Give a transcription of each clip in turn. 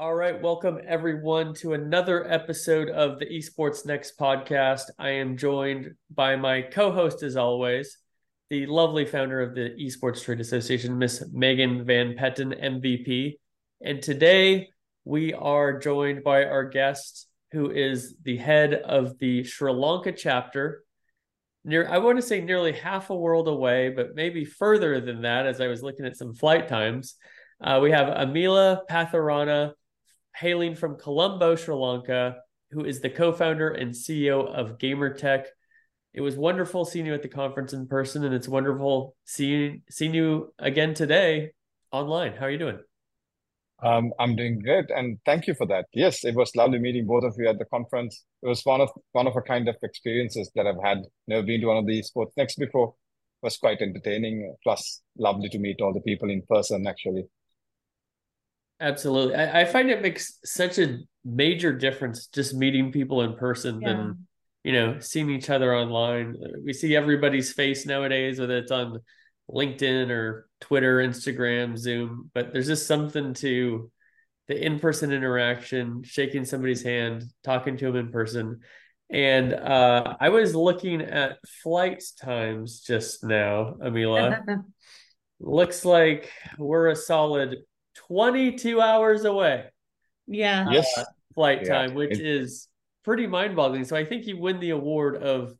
All right, welcome everyone to another episode of the Esports Next podcast. I am joined by my co-host, as always, the lovely founder of the Esports Trade Association, Miss Megan Van Petten, MVP. And today we are joined by our guest, who is the head of the Sri Lanka chapter. Near, I want to say nearly half a world away, but maybe further than that, as I was looking at some flight times. Uh, we have Amila Pathirana hailing from Colombo, Sri Lanka, who is the co-founder and CEO of GamerTech. It was wonderful seeing you at the conference in person, and it's wonderful seeing seeing you again today online. How are you doing? Um, I'm doing great, and thank you for that. Yes, it was lovely meeting both of you at the conference. It was one of one of a kind of experiences that I've had. Never been to one of these sports next before. It was quite entertaining. Plus, lovely to meet all the people in person. Actually, Absolutely. I, I, find it makes such a major difference just meeting people in person yeah. than, you know, seeing each other online. We see everybody's face nowadays, whether it's on LinkedIn or Twitter, Instagram, Zoom, but there's just something to the in-person interaction, shaking somebody's hand, talking to them in person. And uh, I was looking at flight times just now, Amila. Looks like we're a solid 22 hours away. Yeah. Yes. Uh, flight time, which it, is pretty mind boggling. So I think you win the award of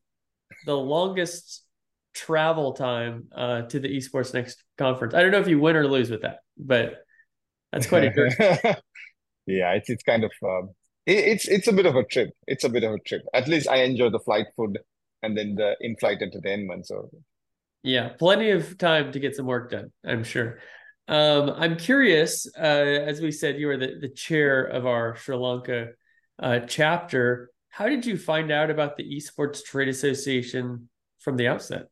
the longest travel time uh, to the esports next conference. I don't know if you win or lose with that, but that's quite a yeah, it's it's kind of um, it, it's it's a bit of a trip. It's a bit of a trip. At least I enjoy the flight food and then the in-flight entertainment. So yeah, plenty of time to get some work done. I'm sure. Um, I'm curious, uh, as we said, you are the, the chair of our Sri Lanka uh, chapter. How did you find out about the Esports Trade Association from the outset?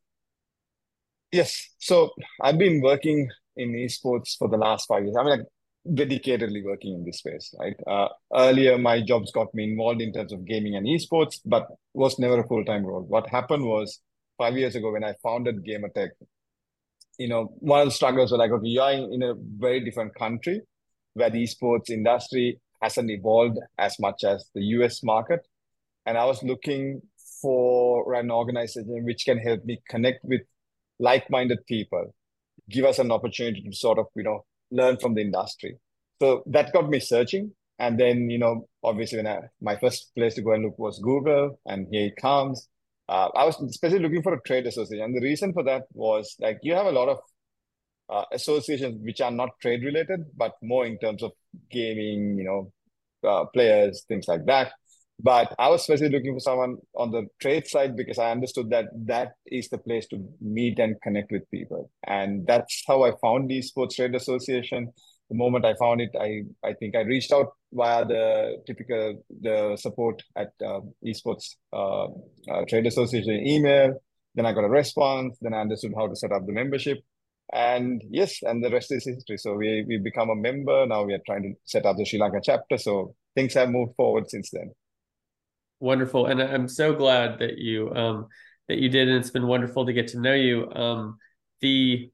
Yes. So I've been working in esports for the last five years. I mean, like dedicatedly working in this space, right? Uh, earlier, my jobs got me involved in terms of gaming and esports, but was never a full time role. What happened was five years ago when I founded GamerTech, you know, one of the struggles was like, okay, you're in a very different country where the esports industry hasn't evolved as much as the US market. And I was looking for an organization which can help me connect with like-minded people, give us an opportunity to sort of, you know, learn from the industry. So that got me searching. And then, you know, obviously when I, my first place to go and look was Google and here it comes uh, I was especially looking for a trade association. And the reason for that was like you have a lot of uh, associations which are not trade related, but more in terms of gaming, you know, uh, players, things like that. But I was especially looking for someone on the trade side because I understood that that is the place to meet and connect with people. And that's how I found the Esports Trade Association the moment I found it, I I think I reached out via the typical the support at uh, esports uh, uh, trade association email. Then I got a response. Then I understood how to set up the membership, and yes, and the rest is history. So we we become a member now. We are trying to set up the Sri Lanka chapter. So things have moved forward since then. Wonderful, and I'm so glad that you um that you did, and it's been wonderful to get to know you. Um, the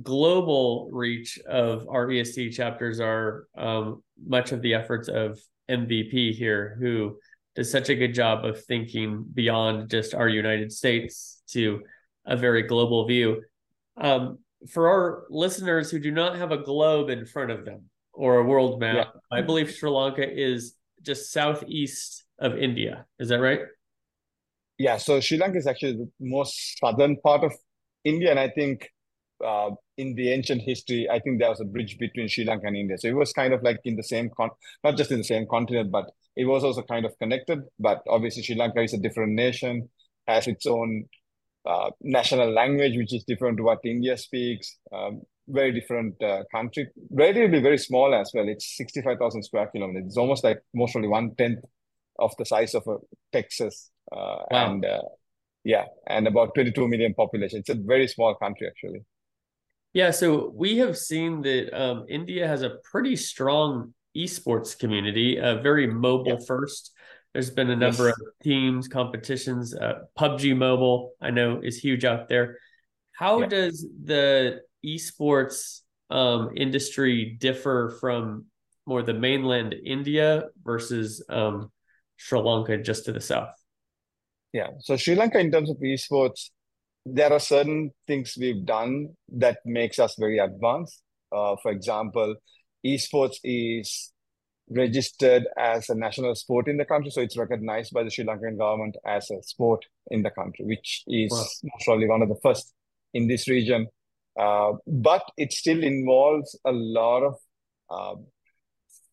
global reach of our EST chapters are um, much of the efforts of MVP here, who does such a good job of thinking beyond just our United States to a very global view. Um, for our listeners who do not have a globe in front of them or a world map, yeah. I believe Sri Lanka is just southeast of India. Is that right? Yeah, so Sri Lanka is actually the most southern part of India, and I think uh, in the ancient history, I think there was a bridge between Sri Lanka and India. So it was kind of like in the same con, not just in the same continent, but it was also kind of connected. But obviously, Sri Lanka is a different nation, has its own uh, national language, which is different to what India speaks. Um, very different uh, country, relatively very small as well. It's sixty-five thousand square kilometers. It's almost like mostly one tenth of the size of a Texas, uh, wow. and uh, yeah, and about twenty-two million population. It's a very small country actually. Yeah, so we have seen that um, India has a pretty strong esports community, uh, very mobile first. There's been a number yes. of teams, competitions. Uh, PUBG Mobile, I know, is huge out there. How does the esports um, industry differ from more the mainland India versus um, Sri Lanka just to the south? Yeah. So Sri Lanka, in terms of esports, there are certain things we've done that makes us very advanced. Uh, for example, esports is registered as a national sport in the country, so it's recognized by the Sri Lankan government as a sport in the country, which is wow. probably one of the first in this region. Uh, but it still involves a lot of uh,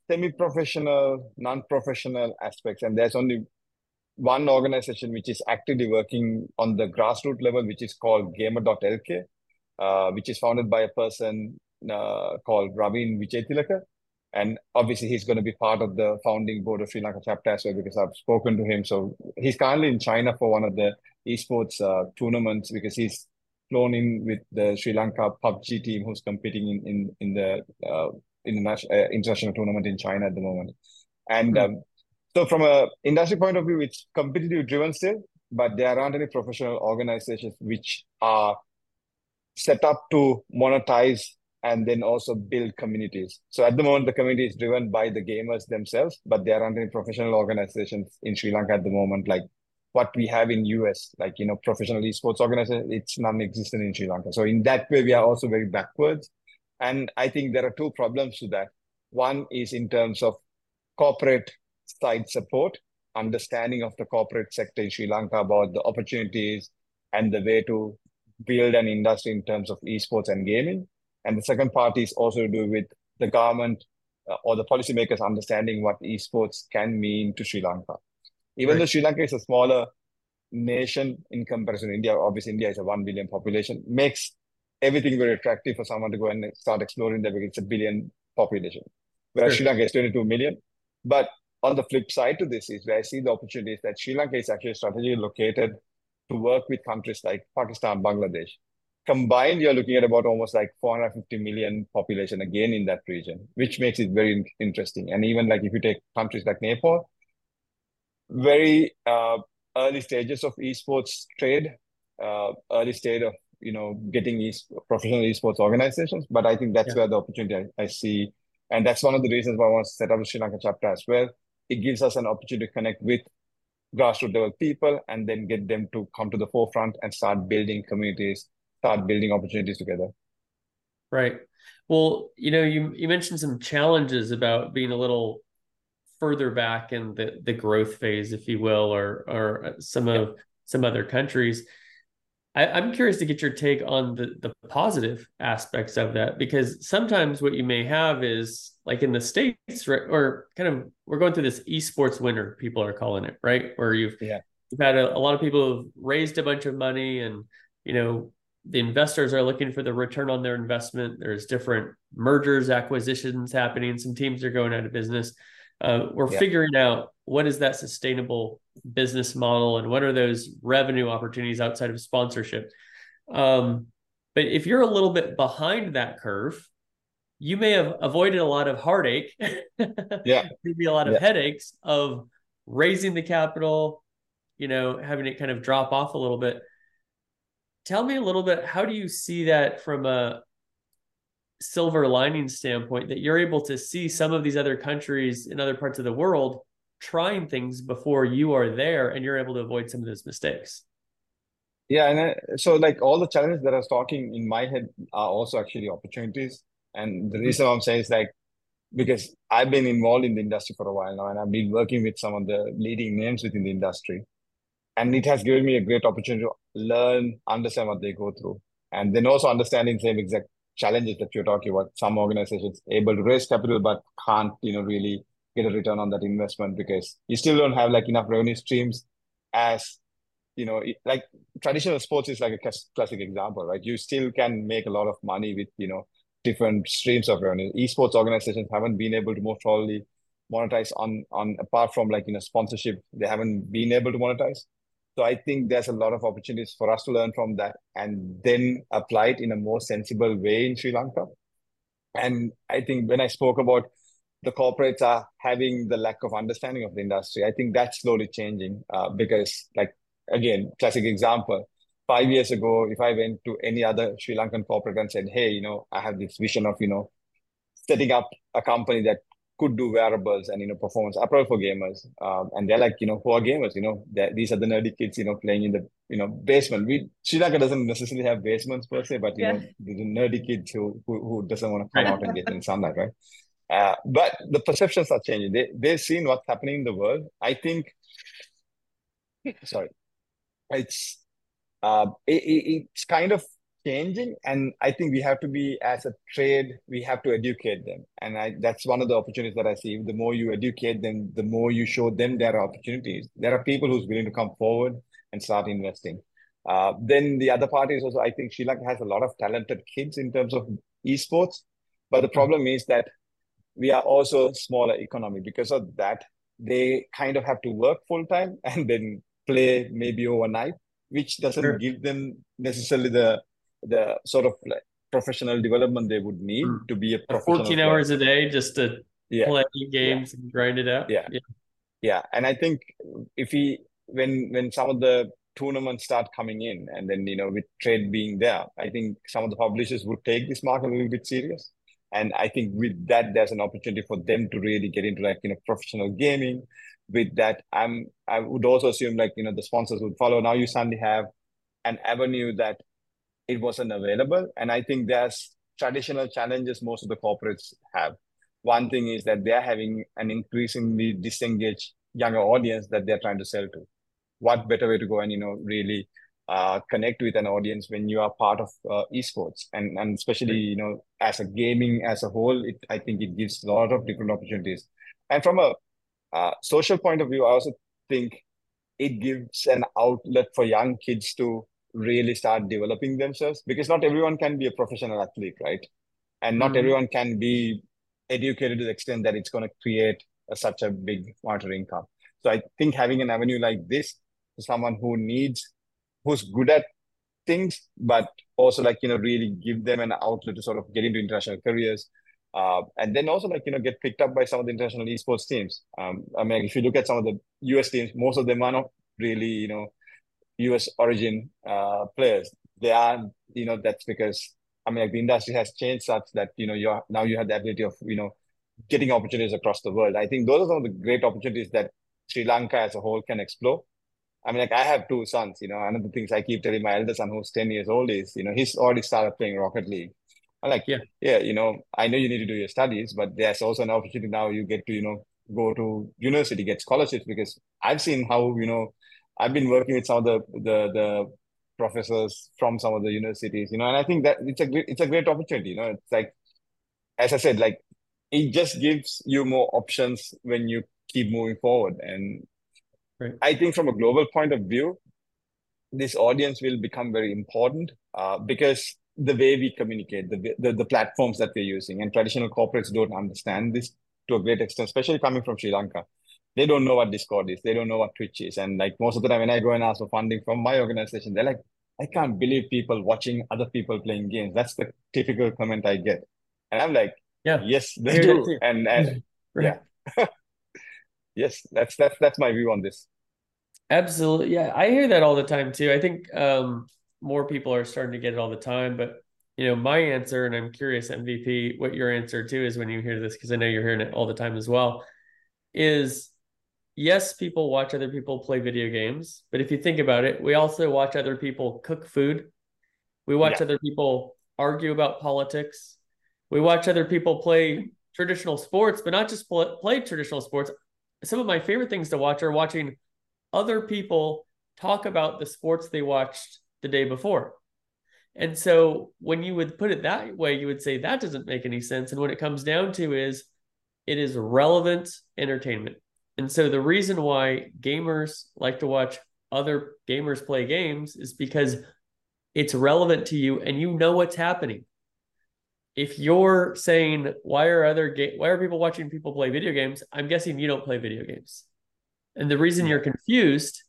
semi-professional, non-professional aspects, and there's only one organization which is actively working on the grassroots level, which is called Gamer.lk, uh, which is founded by a person uh, called Ravin Vijayatilaka. And obviously, he's going to be part of the founding board of Sri Lanka chapter as well because I've spoken to him. So he's currently in China for one of the esports uh, tournaments because he's flown in with the Sri Lanka PUBG team who's competing in in in the uh, international uh, international tournament in China at the moment. And mm-hmm. um, so from a industry point of view, it's competitive driven still, but there aren't any professional organizations which are set up to monetize and then also build communities. So at the moment, the community is driven by the gamers themselves, but there aren't any professional organizations in Sri Lanka at the moment, like what we have in US, like you know, professional esports organizations. It's non-existent in Sri Lanka. So in that way, we are also very backwards. And I think there are two problems to that. One is in terms of corporate side support, understanding of the corporate sector in Sri Lanka about the opportunities and the way to build an industry in terms of esports and gaming. And the second part is also to do with the government uh, or the policymakers understanding what esports can mean to Sri Lanka. Even right. though Sri Lanka is a smaller nation in comparison to India, obviously India is a 1 billion population, makes everything very attractive for someone to go and start exploring there because it's a billion population. Whereas sure. Sri Lanka is 22 million. But on the flip side to this is where I see the opportunities that Sri Lanka is actually strategically located to work with countries like Pakistan, Bangladesh. Combined, you're looking at about almost like 450 million population again in that region, which makes it very interesting. And even like if you take countries like Nepal, very uh, early stages of esports trade, uh, early stage of you know getting e- professional esports organizations. But I think that's yeah. where the opportunity I, I see, and that's one of the reasons why I want to set up the Sri Lanka chapter as well it gives us an opportunity to connect with grassroots level people and then get them to come to the forefront and start building communities, start building opportunities together. Right. Well, you know, you you mentioned some challenges about being a little further back in the the growth phase, if you will, or or some yeah. of some other countries. I, am curious to get your take on the the positive aspects of that because sometimes what you may have is like in the states, right, or kind of we're going through this esports winter, people are calling it, right? Where you've yeah. you've had a, a lot of people who've raised a bunch of money, and you know the investors are looking for the return on their investment. There's different mergers, acquisitions happening. Some teams are going out of business. Uh, we're yeah. figuring out what is that sustainable business model and what are those revenue opportunities outside of sponsorship. Um, but if you're a little bit behind that curve, you may have avoided a lot of heartache. yeah. Maybe a lot of yeah. headaches of raising the capital, you know, having it kind of drop off a little bit. Tell me a little bit, how do you see that from a silver lining standpoint that you're able to see some of these other countries in other parts of the world trying things before you are there and you're able to avoid some of those mistakes. Yeah and I, so like all the challenges that i was talking in my head are also actually opportunities. And the mm-hmm. reason i'm saying is like because i've been involved in the industry for a while now and i've been working with some of the leading names within the industry. And it has given me a great opportunity to learn understand what they go through and then also understanding same exact challenges that you're talking about. Some organizations able to raise capital but can't, you know, really get a return on that investment because you still don't have like enough revenue streams as you know like traditional sports is like a classic example right? You still can make a lot of money with you know different streams of revenue. Esports organizations haven't been able to most probably monetize on on apart from like you know sponsorship they haven't been able to monetize so I think there's a lot of opportunities for us to learn from that and then apply it in a more sensible way in Sri Lanka. And I think when I spoke about the corporates are having the lack of understanding of the industry, I think that's slowly changing uh, because, like, again, classic example. Five years ago, if I went to any other Sri Lankan corporate and said, "Hey, you know, I have this vision of, you know, setting up a company that could do wearables and you know performance apparel for gamers. Um, and they're like, you know, who are gamers? You know, these are the nerdy kids, you know, playing in the you know basement. We Sri Lanka doesn't necessarily have basements per se, but you yeah. know, the, the nerdy kids who, who who doesn't want to come out and get in sunlight, right? Uh, but the perceptions are changing. They they've seen what's happening in the world. I think. Sorry, it's uh, it, it's kind of changing and i think we have to be as a trade we have to educate them. And I, that's one of the opportunities that i see. The more you educate them the more you show them there are opportunities. There are people who's willing to come forward and start investing. Uh, then the other part is also i think sri lanka has a lot of talented kids in terms of esports but the problem is that we are also smaller economy. Because of that they kind of have to work full time and then play maybe overnight which doesn't sure. give them necessarily the the sort of like professional development they would need mm. to be a professional 14 player. hours a day just to yeah. play games yeah. and grind it out yeah. yeah yeah and i think if we when when some of the tournaments start coming in and then you know with trade being there i think some of the publishers would take this market a little bit serious and i think with that there's an opportunity for them to really get into like you know professional gaming with that i'm i would also assume like you know the sponsors would follow now you suddenly have an avenue that it wasn't available. And I think there's traditional challenges most of the corporates have. One thing is that they're having an increasingly disengaged younger audience that they're trying to sell to. What better way to go and you know really uh, connect with an audience when you are part of uh, esports and and especially you know as a gaming as a whole, it I think it gives a lot of different opportunities. And from a uh, social point of view, I also think it gives an outlet for young kids to really start developing themselves because not everyone can be a professional athlete, right? And not mm-hmm. everyone can be educated to the extent that it's going to create a, such a big monetary income. So I think having an avenue like this for someone who needs, who's good at things, but also like, you know, really give them an outlet to sort of get into international careers. Uh, and then also like, you know, get picked up by some of the international esports teams. Um, I mean, if you look at some of the US teams, most of them are not really, you know, US origin uh, players. They are, you know, that's because I mean, like the industry has changed such that you know you're now you have the ability of you know getting opportunities across the world. I think those are some of the great opportunities that Sri Lanka as a whole can explore. I mean, like I have two sons. You know, one of the things I keep telling my elder son, who's ten years old, is you know he's already started playing Rocket League. I'm like, yeah, yeah, you know, I know you need to do your studies, but there's also an opportunity now. You get to you know go to university, get scholarships because I've seen how you know I've been working with some of the the the professors from some of the universities, you know, and I think that it's a great it's a great opportunity. You know, it's like as I said, like it just gives you more options when you keep moving forward. And right. I think from a global point of view, this audience will become very important uh, because the way we communicate, the, the the platforms that we're using, and traditional corporates don't understand this to a great extent, especially coming from Sri Lanka they don't know what Discord is. They don't know what Twitch is. And like most of the time when I go and ask for funding from my organization, they're like, I can't believe people watching other people playing games. That's the typical comment I get. And I'm like, yeah, yes, they do. And, and yeah. yes, that's that's that's my view on this. Absolutely. Yeah. I hear that all the time too. I think um more people are starting to get it all the time, but you know, my answer, and I'm curious, MVP, what your answer too is when you hear this, because I know you're hearing it all the time as well, is yes, people watch other people play video games, but if you think about it, we also watch other people cook food. We watch yeah. other people argue about politics. We watch other people play traditional sports, but not just play traditional sports. Some of my favorite things to watch are watching other people talk about the sports they watched the day before. And so when you would put it that way, you would say that doesn't make any sense. And what it comes down to is it is relevant entertainment. And so the reason why gamers like to watch other gamers play games is because it's relevant to you and you know what's happening. If you're saying why are other ga- why are people watching people play video games? I'm guessing you don't play video games. And the reason you're confused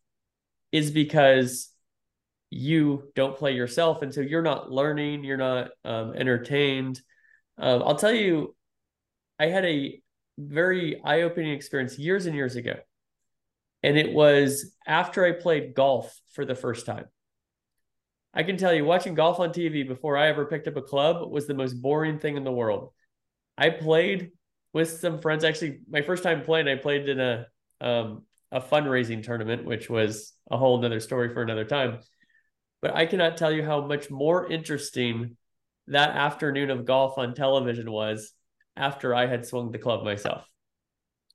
is because you don't play yourself and so you're not learning, you're not um, entertained. Um, I'll tell you I had a very eye opening experience years and years ago. And it was after I played golf for the first time. I can tell you, watching golf on TV before I ever picked up a club was the most boring thing in the world. I played with some friends. Actually, my first time playing, I played in a um, a fundraising tournament, which was a whole nother story for another time. But I cannot tell you how much more interesting that afternoon of golf on television was after I had swung the club myself.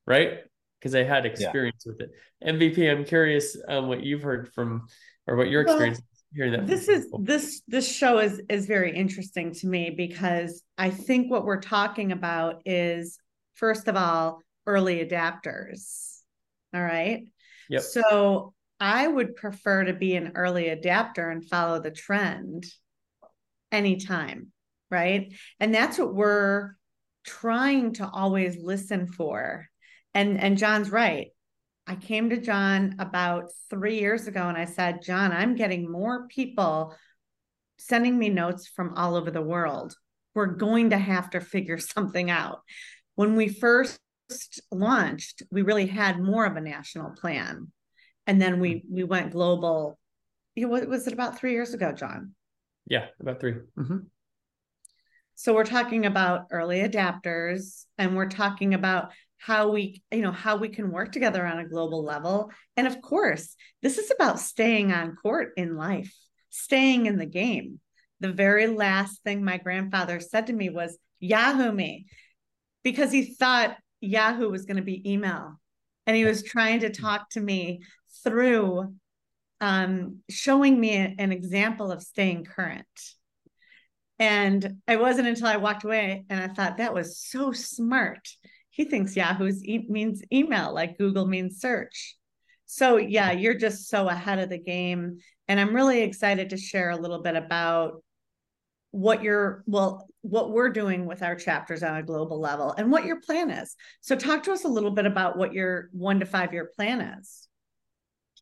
Right? Because I had experience yeah. with it. MVP, I'm curious um, what you've heard from or what your experience well, hearing that. This is this this show is is very interesting to me because I think what we're talking about is first of all early adapters. All right. Yep. So I would prefer to be an early adapter and follow the trend anytime. Right. And that's what we're trying to always listen for. And and John's right. I came to John about three years ago and I said, John, I'm getting more people sending me notes from all over the world. We're going to have to figure something out. When we first launched, we really had more of a national plan. And then we we went global. What was it about three years ago, John? Yeah, about 3 mm-hmm. So we're talking about early adapters and we're talking about how we you know how we can work together on a global level. And of course this is about staying on court in life staying in the game. The very last thing my grandfather said to me was yahoo me because he thought yahoo was going to be email. And he was trying to talk to me through um, showing me an example of staying current and it wasn't until i walked away and i thought that was so smart he thinks Yahoo's e- means email, like Google means search. So, yeah, you're just so ahead of the game. And I'm really excited to share a little bit about what you're, well, what we're doing with our chapters on a global level and what your plan is. So, talk to us a little bit about what your one to five year plan is.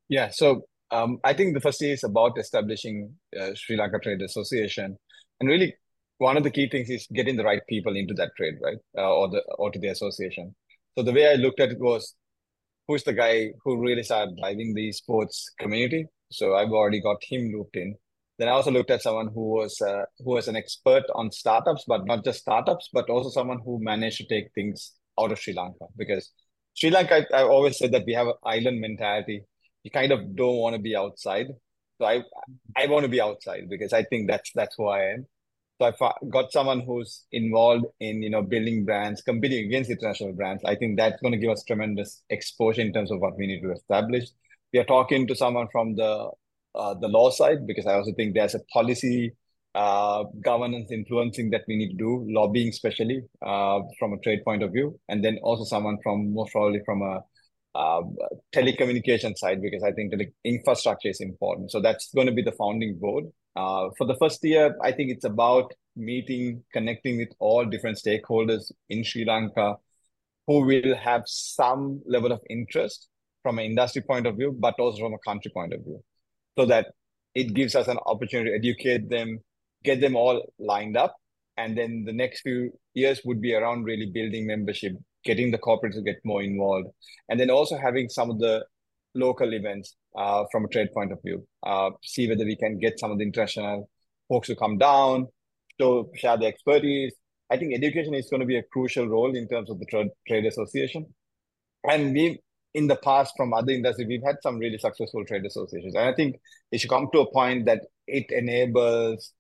Yeah. So, um, I think the first is about establishing uh, Sri Lanka Trade Association and really one of the key things is getting the right people into that trade, right? Uh, or the or to the association. So the way I looked at it was, who's the guy who really started driving the sports community? So I've already got him looped in. Then I also looked at someone who was uh, who was an expert on startups, but not just startups, but also someone who managed to take things out of Sri Lanka. Because Sri Lanka, I, I always said that we have an island mentality. You kind of don't want to be outside. So I I want to be outside because I think that's that's who I am. So I've got someone who's involved in you know building brands, competing against international brands. I think that's going to give us tremendous exposure in terms of what we need to establish. We are talking to someone from the uh, the law side because I also think there's a policy uh, governance influencing that we need to do, lobbying especially uh, from a trade point of view, and then also someone from most probably from a uh, telecommunication side because I think the infrastructure is important. So that's going to be the founding board. Uh, for the first year, I think it's about meeting, connecting with all different stakeholders in Sri Lanka who will have some level of interest from an industry point of view, but also from a country point of view, so that it gives us an opportunity to educate them, get them all lined up. And then the next few years would be around really building membership, getting the corporates to get more involved, and then also having some of the local events uh, from a trade point of view. Uh, see whether we can get some of the international folks to come down to share the expertise. I think education is going to be a crucial role in terms of the trade, trade association. And we, in the past, from other industries, we've had some really successful trade associations. And I think it should come to a point that it enables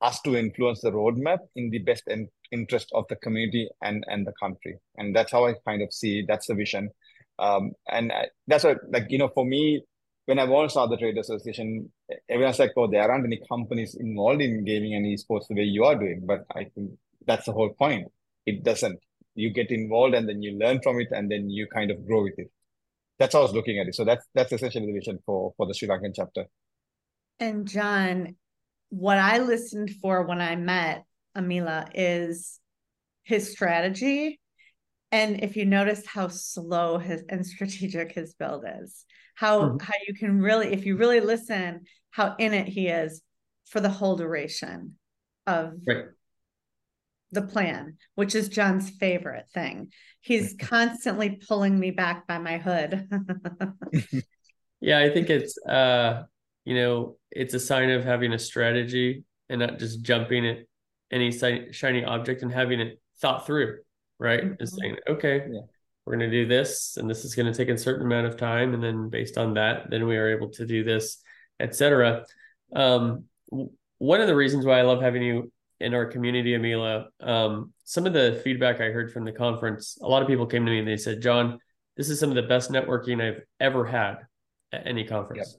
us to influence the roadmap in the best in- interest of the community and, and the country. And that's how I kind of see that's the vision. Um, and that's what, like, you know, for me, when I to start the trade association, everyone's like, oh, there aren't any companies involved in gaming and esports the way you are doing. But I think that's the whole point. It doesn't. You get involved and then you learn from it and then you kind of grow with it. That's how I was looking at it. So that's that's essentially the vision for for the Sri Lankan chapter. And John, what I listened for when I met Amila is his strategy and if you notice how slow his and strategic his build is how mm-hmm. how you can really if you really listen how in it he is for the whole duration of right. the plan which is john's favorite thing he's constantly pulling me back by my hood yeah i think it's uh you know it's a sign of having a strategy and not just jumping at any shiny object and having it thought through right? Mm-hmm. Is saying, okay, yeah. we're going to do this, and this is going to take a certain amount of time, and then based on that, then we are able to do this, etc. Um, one of the reasons why I love having you in our community, Amila, um, some of the feedback I heard from the conference, a lot of people came to me and they said, John, this is some of the best networking I've ever had at any conference.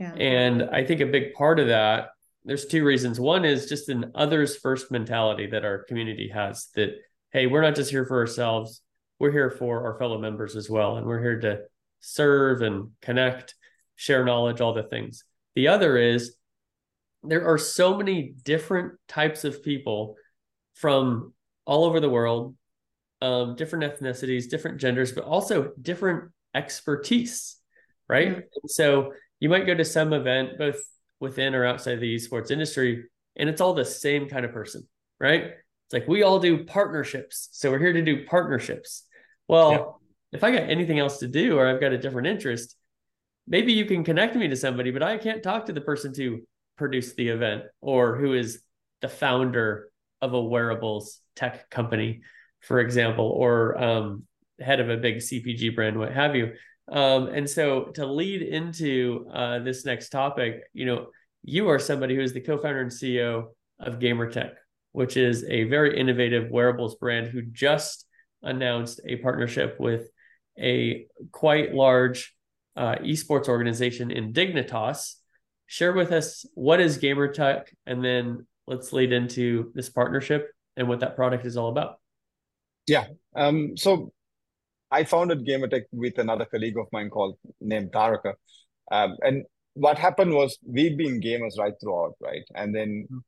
Yep. Yeah. And I think a big part of that, there's two reasons. One is just an others first mentality that our community has that, hey, we're not just here for ourselves, we're here for our fellow members as well. And we're here to serve and connect, share knowledge, all the things. The other is there are so many different types of people from all over the world, um, different ethnicities, different genders, but also different expertise, right? Mm-hmm. So you might go to some event, both within or outside the esports industry, and it's all the same kind of person, right? It's like we all do partnerships. So we're here to do partnerships. Well, if I got anything else to do or I've got a different interest, maybe you can connect me to somebody, but I can't talk to the person to produce the event or who is the founder of a wearables tech company, for example, or um, head of a big CPG brand, what have you. Um, and so to lead into uh, this next topic, you know, you are somebody who is the co-founder and CEO of GamerTech, which is a very innovative wearables brand who just announced a partnership with a quite large uh, esports organization in Dignitas share with us what is GamerTech, and then let's lead into this partnership and what that product is all about. Yeah. Um, so I founded GamerTech with another colleague of mine called named Taraka. Um, and what happened was we've been gamers right throughout, right? And then mm-hmm.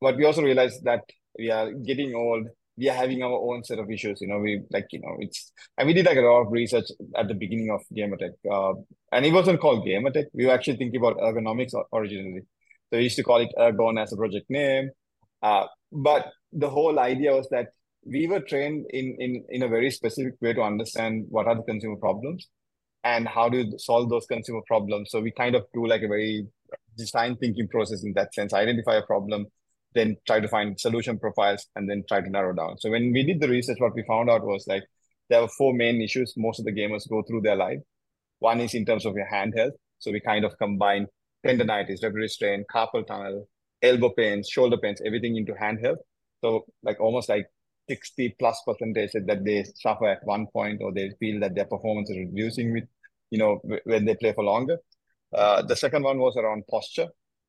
what we also realized that we are getting old we are having our own set of issues. You know, we like, you know, it's, and we did like a lot of research at the beginning of GamerTech. Uh, and it wasn't called GamerTech. We were actually thinking about ergonomics originally. So we used to call it Ergon as a project name. Uh, but the whole idea was that we were trained in, in, in a very specific way to understand what are the consumer problems and how to solve those consumer problems. So we kind of do like a very design thinking process in that sense, identify a problem, then try to find solution profiles and then try to narrow down. So when we did the research, what we found out was like there were four main issues most of the gamers go through their life. One is in terms of your hand health. So we kind of combine tendonitis, repetitive strain, carpal tunnel, elbow pains, shoulder pains, everything into hand health. So like almost like 60 plus percentage that they suffer at one point or they feel that their performance is reducing with, you know, when they play for longer. Uh, the second one was around posture.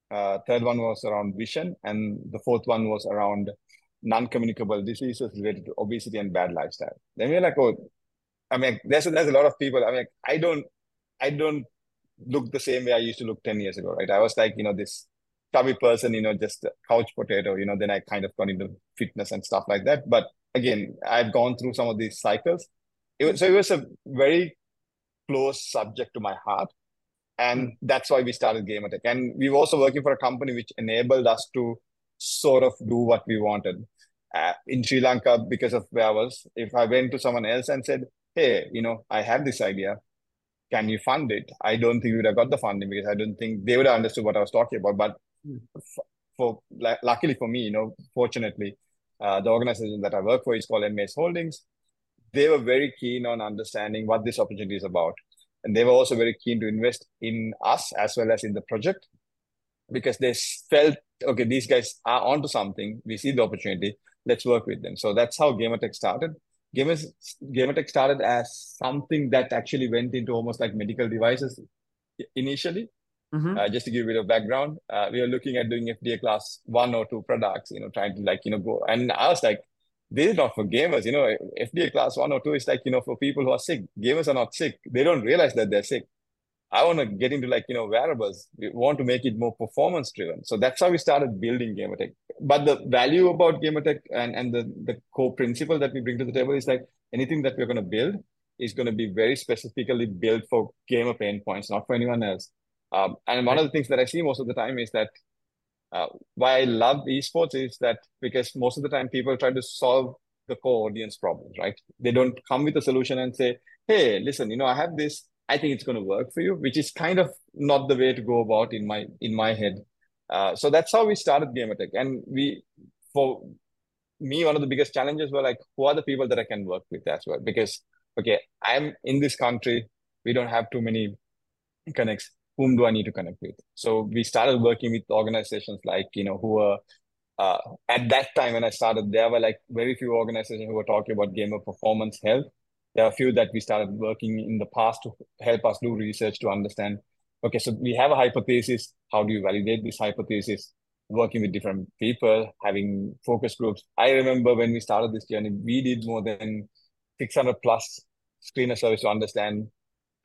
Uh, third one was around vision, and the fourth one was around non-communicable diseases related to obesity and bad lifestyle. Then we're like, oh, I mean, there's there's a lot of people. I mean, I don't, I don't look the same way I used to look ten years ago, right? I was like, you know, this chubby person, you know, just couch potato. You know, then I kind of got into fitness and stuff like that. But again, I've gone through some of these cycles. It was, so it was a very close subject to my heart and hmm. that's why we started Gamertech. And we were also working for a company which enabled us to sort of do what we wanted. Uh, in Sri Lanka, because of where I was, if I went to someone else and said, "Hey, you know, I have this idea, can you fund it?" I don't think we would have got the funding because I don't think they would have understood what I was talking about. But. For, luckily for me, you know, fortunately, uh, the organization that I work for is called MAS Holdings. They were very keen on understanding what this opportunity is about. And they were also very keen to invest in us as well as in the project because they felt okay these guys are onto something. We see the opportunity. Let's work with them. So that's how gamertech started. Gamers, gamertech started as something that actually went into almost like medical devices initially mm-hmm. uh, just to give a bit of background uh, we were looking at doing fda class one or two products you know trying to like you know go and i was like this is not for gamers. You know, FDA class one or two is like, you know, for people who are sick. Gamers are not sick. They don't realize that they're sick. I want to get into like, you know, wearables. We want to make it more performance driven. So that's how we started building Gamertech. But the value about Gamertech and, and the, the core principle that we bring to the table is like anything that we're going to build is going to be very specifically built for gamer pain points, not for anyone else. Um, and one of the things that I see most of the time is that uh, why I love esports is that because most of the time people try to solve the core audience problems, right? They don't come with a solution and say, hey, listen, you know, I have this, I think it's going to work for you, which is kind of not the way to go about in my in my head. Uh, so that's how we started Gamertech. And we for me, one of the biggest challenges were like, who are the people that I can work with as well? Because okay, I'm in this country, we don't have too many connects. Whom do I need to connect with? So we started working with organizations like you know who were uh, at that time when I started, there were like very few organizations who were talking about gamer performance health. There are a few that we started working in the past to help us do research to understand. Okay, so we have a hypothesis. How do you validate this hypothesis? Working with different people, having focus groups. I remember when we started this journey, we did more than 600 plus screener surveys to understand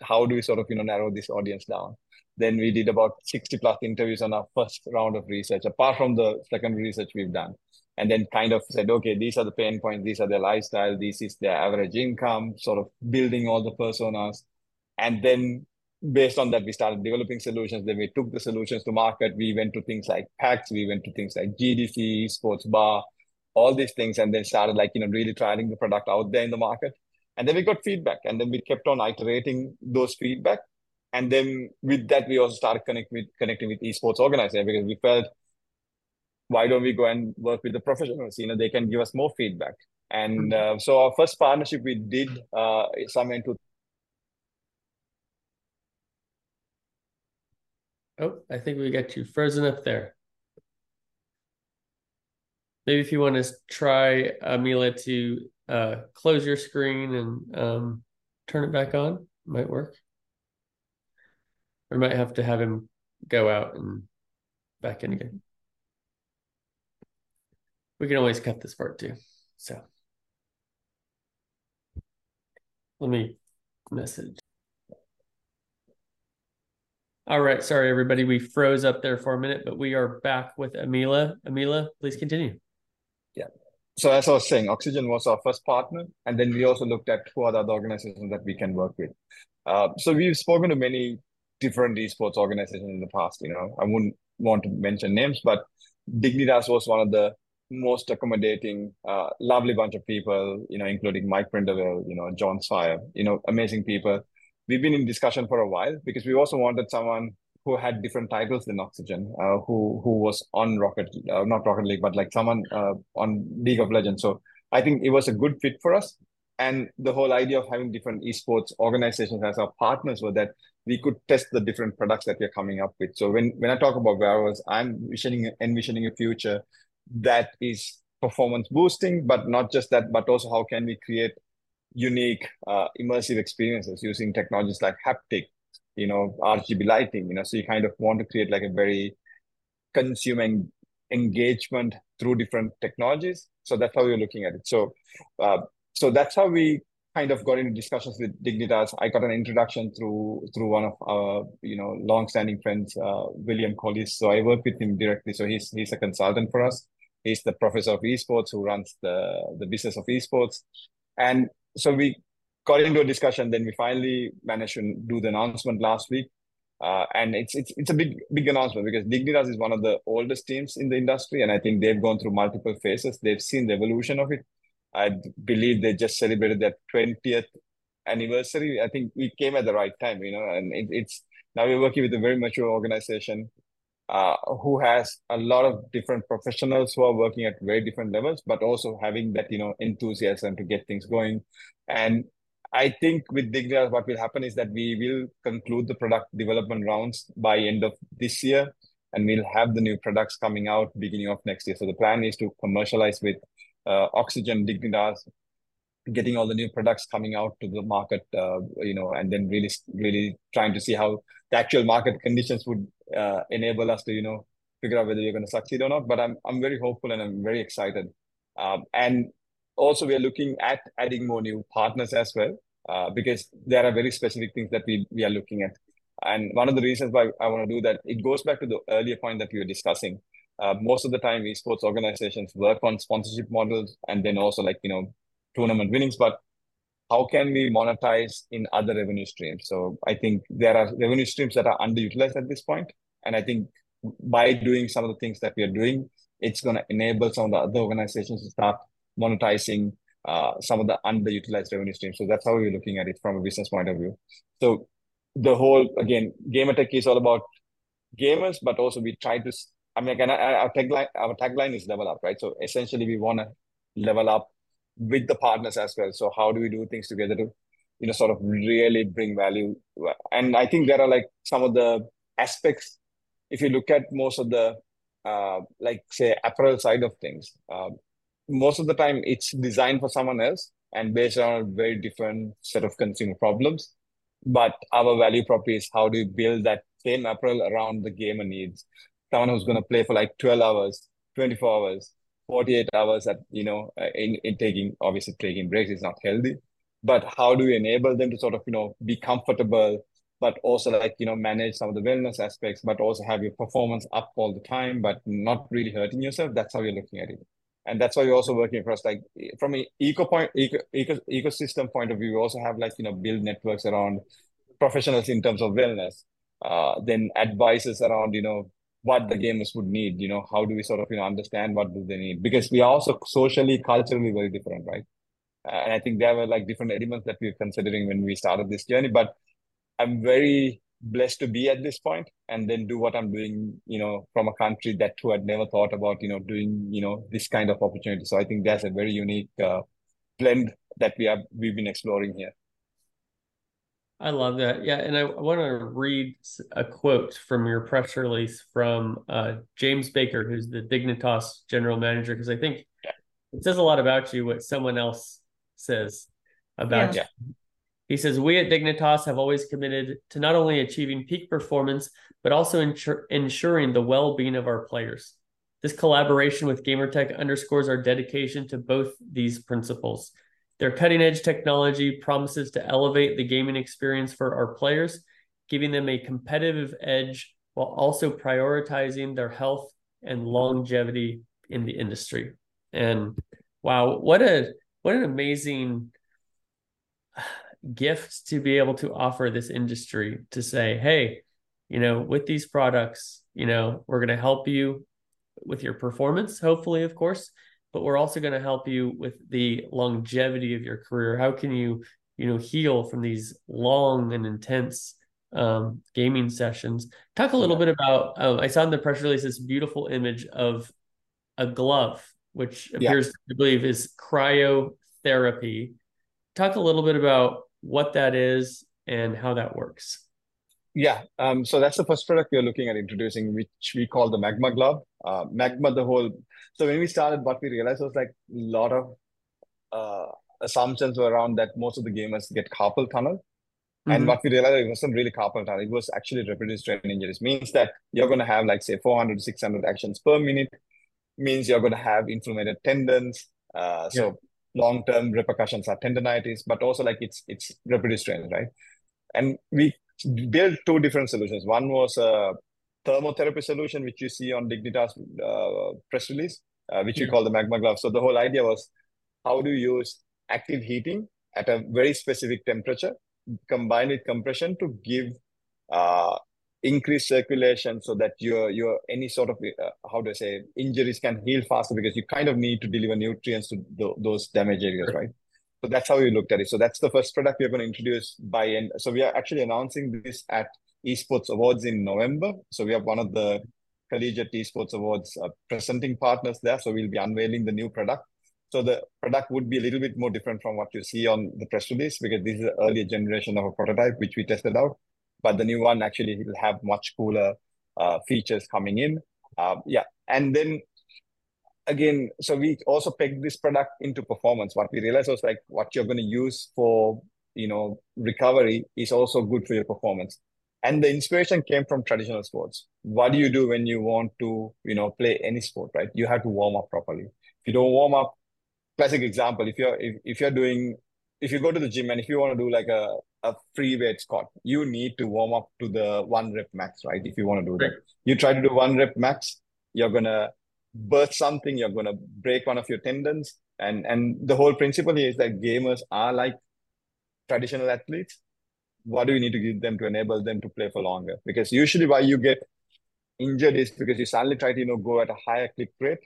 how do we sort of you know narrow this audience down then we did about 60 plus interviews on our first round of research, apart from the secondary research we've done. And then kind of said, okay, these are the pain points, these are their lifestyle, this is their average income, sort of building all the personas. And then based on that, we started developing solutions. Then we took the solutions to market. We went to things like PAX, we went to things like GDC, Sports Bar, all these things, and then started like, you know, really trying the product out there in the market. And then we got feedback, and then we kept on iterating those feedback and then with that we also started connect with connecting with esports organizers because we felt why don't we go and work with the professionals? You know they can give us more feedback. And mm-hmm. uh, so our first partnership we did uh some into oh i think we got you frozen up there. Maybe if you want to try amila to uh close your screen and um turn it back on might work we might have to have him go out and back in again. We can always cut this part too. So let me message. All right. Sorry, everybody. We froze up there for a minute, but we are back with Amila. Amila, please continue. Yeah. So as I was saying, Oxygen was our first partner. And then we also looked at who are the other organizations that we can work with. Uh, so we've spoken to many different esports organizations in the past. You know, I wouldn't want to mention names, but Dignitas was one of the most accommodating, uh, lovely bunch of people. You know, including Mike Prindiville, you know, John Sire, you know, amazing people. We've been in discussion for a while because we also wanted someone who had different titles than Oxygen, uh, who who was on Rocket, uh, not Rocket League, but like someone uh, on League of Legends. So I think it was a good fit for us. And the whole idea of having different esports organizations as our partners were that we could test the different products that we're coming up with. So when, when I talk about wearables, I'm envisioning, envisioning a future that is performance boosting, but not just that, but also how can we create unique uh, immersive experiences using technologies like haptic, you know, RGB lighting, you know, so you kind of want to create like a very consuming engagement through different technologies. So that's how we're looking at it. So uh, so that's how we kind of got into discussions with Dignitas. I got an introduction through through one of our you know long-standing friends, uh, William Collis. So I work with him directly. So he's he's a consultant for us. He's the professor of esports who runs the the business of esports, and so we got into a discussion. Then we finally managed to do the announcement last week. Uh, and it's it's it's a big big announcement because Dignitas is one of the oldest teams in the industry, and I think they've gone through multiple phases. They've seen the evolution of it. I believe they just celebrated their 20th anniversary. I think we came at the right time, you know, and it, it's now we're working with a very mature organization uh, who has a lot of different professionals who are working at very different levels, but also having that, you know, enthusiasm to get things going. And I think with Dignitas, what will happen is that we will conclude the product development rounds by end of this year, and we'll have the new products coming out beginning of next year. So the plan is to commercialize with Oxygen, Dignitas, getting all the new products coming out to the market, uh, you know, and then really, really trying to see how the actual market conditions would uh, enable us to, you know, figure out whether you're going to succeed or not. But I'm, I'm very hopeful and I'm very excited. Um, and also, we are looking at adding more new partners as well, uh, because there are very specific things that we, we are looking at. And one of the reasons why I want to do that, it goes back to the earlier point that we were discussing uh, most of the time esports organizations work on sponsorship models and then also like you know tournament winnings but how can we monetize in other revenue streams? So i think there are revenue streams that are underutilized at this point and i think by doing some of the things that we are doing it's going to enable some of the other organizations to start monetizing uh, some of the underutilized revenue streams. So that's how we're looking at it from a business point of view. So the whole again gamertech is all about gamers but also we try to I mean, again, our tagline, our tagline is level up, right? So essentially, we want to level up with the partners as well. So how do we do things together to, you know, sort of really bring value? And I think there are like some of the aspects. If you look at most of the, uh, like say apparel side of things, uh, most of the time it's designed for someone else and based on a very different set of consumer problems. But our value prop is how do you build that same apparel around the gamer needs? Someone who's going to play for like 12 hours, 24 hours, 48 hours at, you know, uh, in, in taking, obviously taking breaks is not healthy. But how do we enable them to sort of, you know, be comfortable, but also like, you know, manage some of the wellness aspects, but also have your performance up all the time, but not really hurting yourself? That's how you're looking at it and that's why we're also working across like from an eco point eco, eco, ecosystem point of view we also have like you know build networks around professionals in terms of wellness uh, then advices around you know what the gamers would need you know how do we sort of you know understand what do they need because we are also socially culturally very different right and i think there were like different elements that we were considering when we started this journey but i'm very blessed to be at this point and then do what I'm doing, you know, from a country that who had never thought about, you know, doing, you know, this kind of opportunity. So I think that's a very unique uh, blend that we have we've been exploring here. I love that. Yeah, and I want to read a quote from your press release from uh, James Baker, who's the Dignitas general manager, because I think it says a lot about you what someone else says about yeah. you. He says, We at Dignitas have always committed to not only achieving peak performance, but also insur- ensuring the well being of our players. This collaboration with Gamertech underscores our dedication to both these principles. Their cutting edge technology promises to elevate the gaming experience for our players, giving them a competitive edge while also prioritizing their health and longevity in the industry. And wow, what a what an amazing gift to be able to offer this industry to say, hey, you know, with these products, you know, we're going to help you with your performance, hopefully, of course, but we're also going to help you with the longevity of your career. How can you, you know, heal from these long and intense um, gaming sessions? Talk a little bit about. Um, I saw in the press release this beautiful image of a glove, which appears yeah. to believe is cryotherapy. Talk a little bit about what that is and how that works. Yeah, um, so that's the first product we're looking at introducing, which we call the Magma Glove. Uh, Magma, the whole. So when we started, what we realized was like a lot of uh, assumptions were around that most of the gamers get carpal tunnel. Mm-hmm. And what we realized it wasn't really carpal tunnel; it was actually repetitive strain injuries. Means that you're going to have like say 400 to 600 actions per minute. Means you're going to have inflamed tendons. Uh, so yeah long-term repercussions are tendonitis, but also like it's it's repetitive strain, right? And we built two different solutions. One was a thermotherapy solution, which you see on Dignitas uh, press release, uh, which yeah. we call the Magma Glove. So the whole idea was how do you use active heating at a very specific temperature combined with compression to give uh, increase circulation so that your your any sort of uh, how do I say injuries can heal faster because you kind of need to deliver nutrients to th- those damaged areas, right? So that's how we looked at it. So that's the first product we're going to introduce by end. So we are actually announcing this at Esports Awards in November. So we have one of the collegiate esports awards uh, presenting partners there. So we'll be unveiling the new product. So the product would be a little bit more different from what you see on the press release because this is the earlier generation of a prototype which we tested out but the new one actually will have much cooler uh, features coming in. Uh, yeah, and then again, so we also pegged this product into performance. What we realized was like what you're going to use for you know recovery is also good for your performance. And the inspiration came from traditional sports. What do you do when you want to you know play any sport? Right, you have to warm up properly. If you don't warm up, classic example. If you're if, if you're doing if you go to the gym and if you want to do like a a free weight squat, you need to warm up to the one rep max, right? If you want to do that, you try to do one rep max, you're gonna burst something, you're gonna break one of your tendons, and and the whole principle here is that gamers are like traditional athletes. What do you need to give them to enable them to play for longer? Because usually, why you get injured is because you suddenly try to you know go at a higher click rate,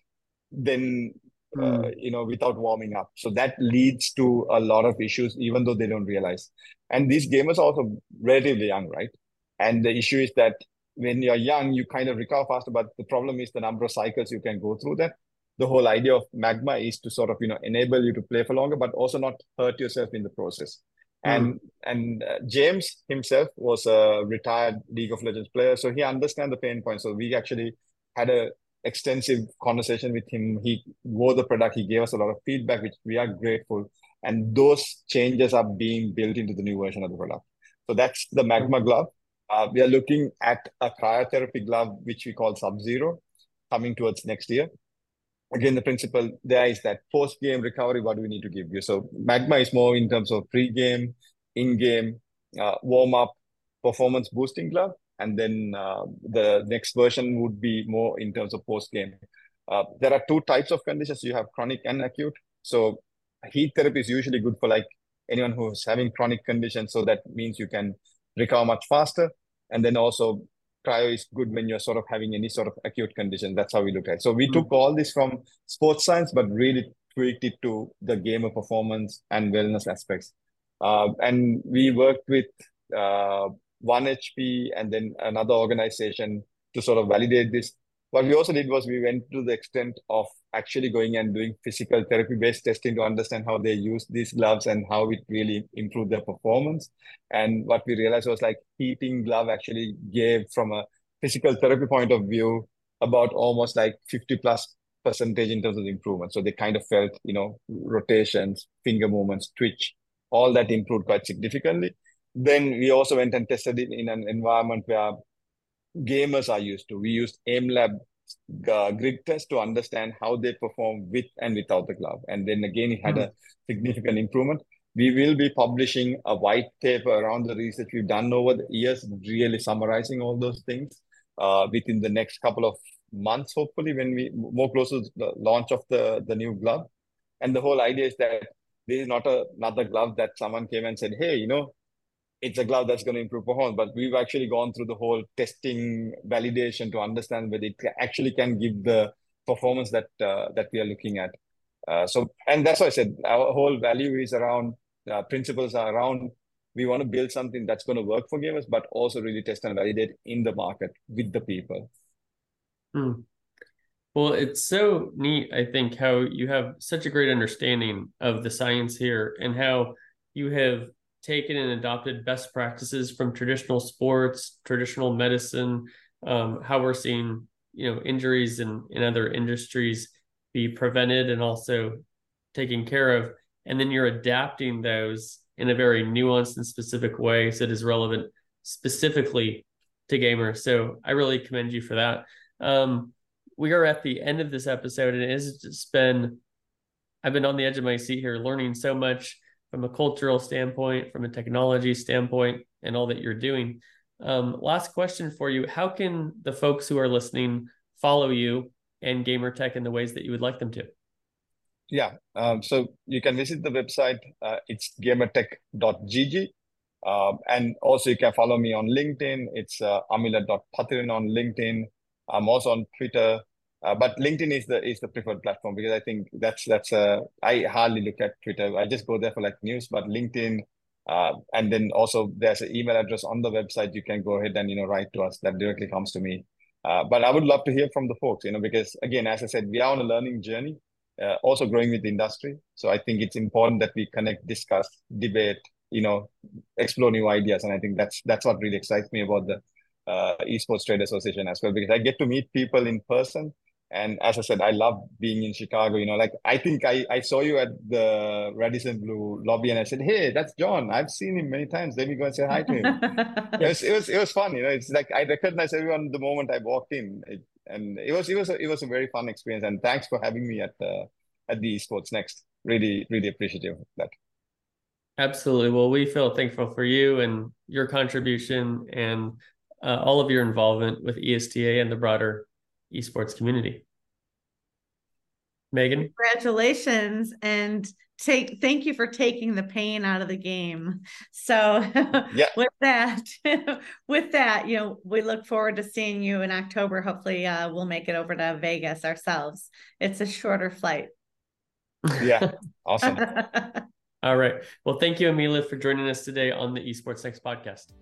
then uh, hmm. you know, without warming up. So that leads to a lot of issues, even though they don't realize. And these gamers are also relatively young, right? And the issue is that when you're young, you kind of recover faster, but the problem is the number of cycles you can go through that. the whole idea of Magma is to sort of you know enable you to play for longer, but also not hurt yourself in the process. Mm. And and uh, James himself was a retired League of Legends player, so he understands the pain point. So we actually had a extensive conversation with him. He wore the product. He gave us a lot of feedback, which we are grateful. And those changes are being built into the new version of the product. So that's the Magma glove. Uh, we are looking at a cryotherapy glove, which we call Sub Zero, coming towards next year. Again, the principle there is that post game recovery, what do we need to give you? So, Magma is more in terms of pre game, in game, uh, warm up, performance boosting glove. And then uh, the next version would be more in terms of post game. Uh, there are two types of conditions you have chronic and acute. So, heat therapy is usually good for like anyone who's having chronic conditions. So, that means you can recover much faster. And then also cryo is good when you're sort of having any sort of acute condition. That's how we look at it. So we mm-hmm. took all this from sports science, but really tweaked it to the gamer performance and wellness aspects. Uh, and we worked with uh, 1HP and then another organization to sort of validate this what we also did was we went to the extent of actually going and doing physical therapy based testing to understand how they use these gloves and how it really improved their performance. And what we realized was like heating glove actually gave from a physical therapy point of view about almost like 50 plus percentage in terms of improvement. So they kind of felt, you know, rotations, finger movements, twitch, all that improved quite significantly. Then we also went and tested it in an environment where gamers are used to. We used AimLab uh, grid test to understand how they perform with and without the glove. And then again, it had mm-hmm. a significant improvement. We will be publishing a white paper around the research we've done over the years, really summarizing all those things uh, within the next couple of months, hopefully, when we more closer to the launch of the, the new glove. And the whole idea is that this is not a, another glove that someone came and said, hey, you know, it's a glove that's going to improve performance. But we've actually gone through the whole testing validation to understand whether it actually can give the performance that uh, that we are looking at. Uh, so, and that's why I said our whole value is around uh, principles are around. We want to build something that's going to work for gamers, but also really test and validate in the market with the people. Hmm. Well, it's so neat, I think, how you have such a great understanding of the science here and how you have taken and adopted best practices from traditional sports, traditional medicine, um, how we're seeing you know injuries in, in other industries be prevented and also taken care of. And then you're adapting those in a very nuanced and specific way so it is relevant specifically to gamers. So I really commend you for that. Um, we are at the end of this episode, and it has just been I've been on the edge of my seat here learning so much from a cultural standpoint, from a technology standpoint, and all that you're doing. Um, last question for you How can the folks who are listening follow you and Gamertech in the ways that you would like them to? Yeah, um, so you can visit the website. Uh, it's gamertech.gg. Um, and also, you can follow me on LinkedIn. It's uh, amila.pathiran on LinkedIn. I'm also on Twitter. Uh, but LinkedIn is the is the preferred platform because I think that's that's uh I hardly look at Twitter. I just go there for like news, but LinkedIn, uh, and then also there's an email address on the website. You can go ahead and you know write to us. That directly comes to me. Uh, but I would love to hear from the folks, you know, because again, as I said, we are on a learning journey, uh, also growing with the industry. So I think it's important that we connect, discuss, debate, you know, explore new ideas, and I think that's that's what really excites me about the uh, Esports Trade Association as well, because I get to meet people in person and as I said, I love being in Chicago. You know, like I think I, I saw you at the Radisson Blu lobby, and I said, "Hey, that's John. I've seen him many times. Let me go and say hi to him." it, was, it was it was fun. You know, it's like I recognized everyone the moment I walked in, it, and it was it was a, it was a very fun experience. And thanks for having me at the at the Esports Next. Really, really appreciative of that. Absolutely. Well, we feel thankful for you and your contribution and uh, all of your involvement with ESTA and the broader esports community. Megan, congratulations and take thank you for taking the pain out of the game. So yeah. with that, with that, you know, we look forward to seeing you in October. Hopefully, uh, we'll make it over to Vegas ourselves. It's a shorter flight. Yeah, awesome. All right. Well, thank you, Amila, for joining us today on the Esports Next podcast.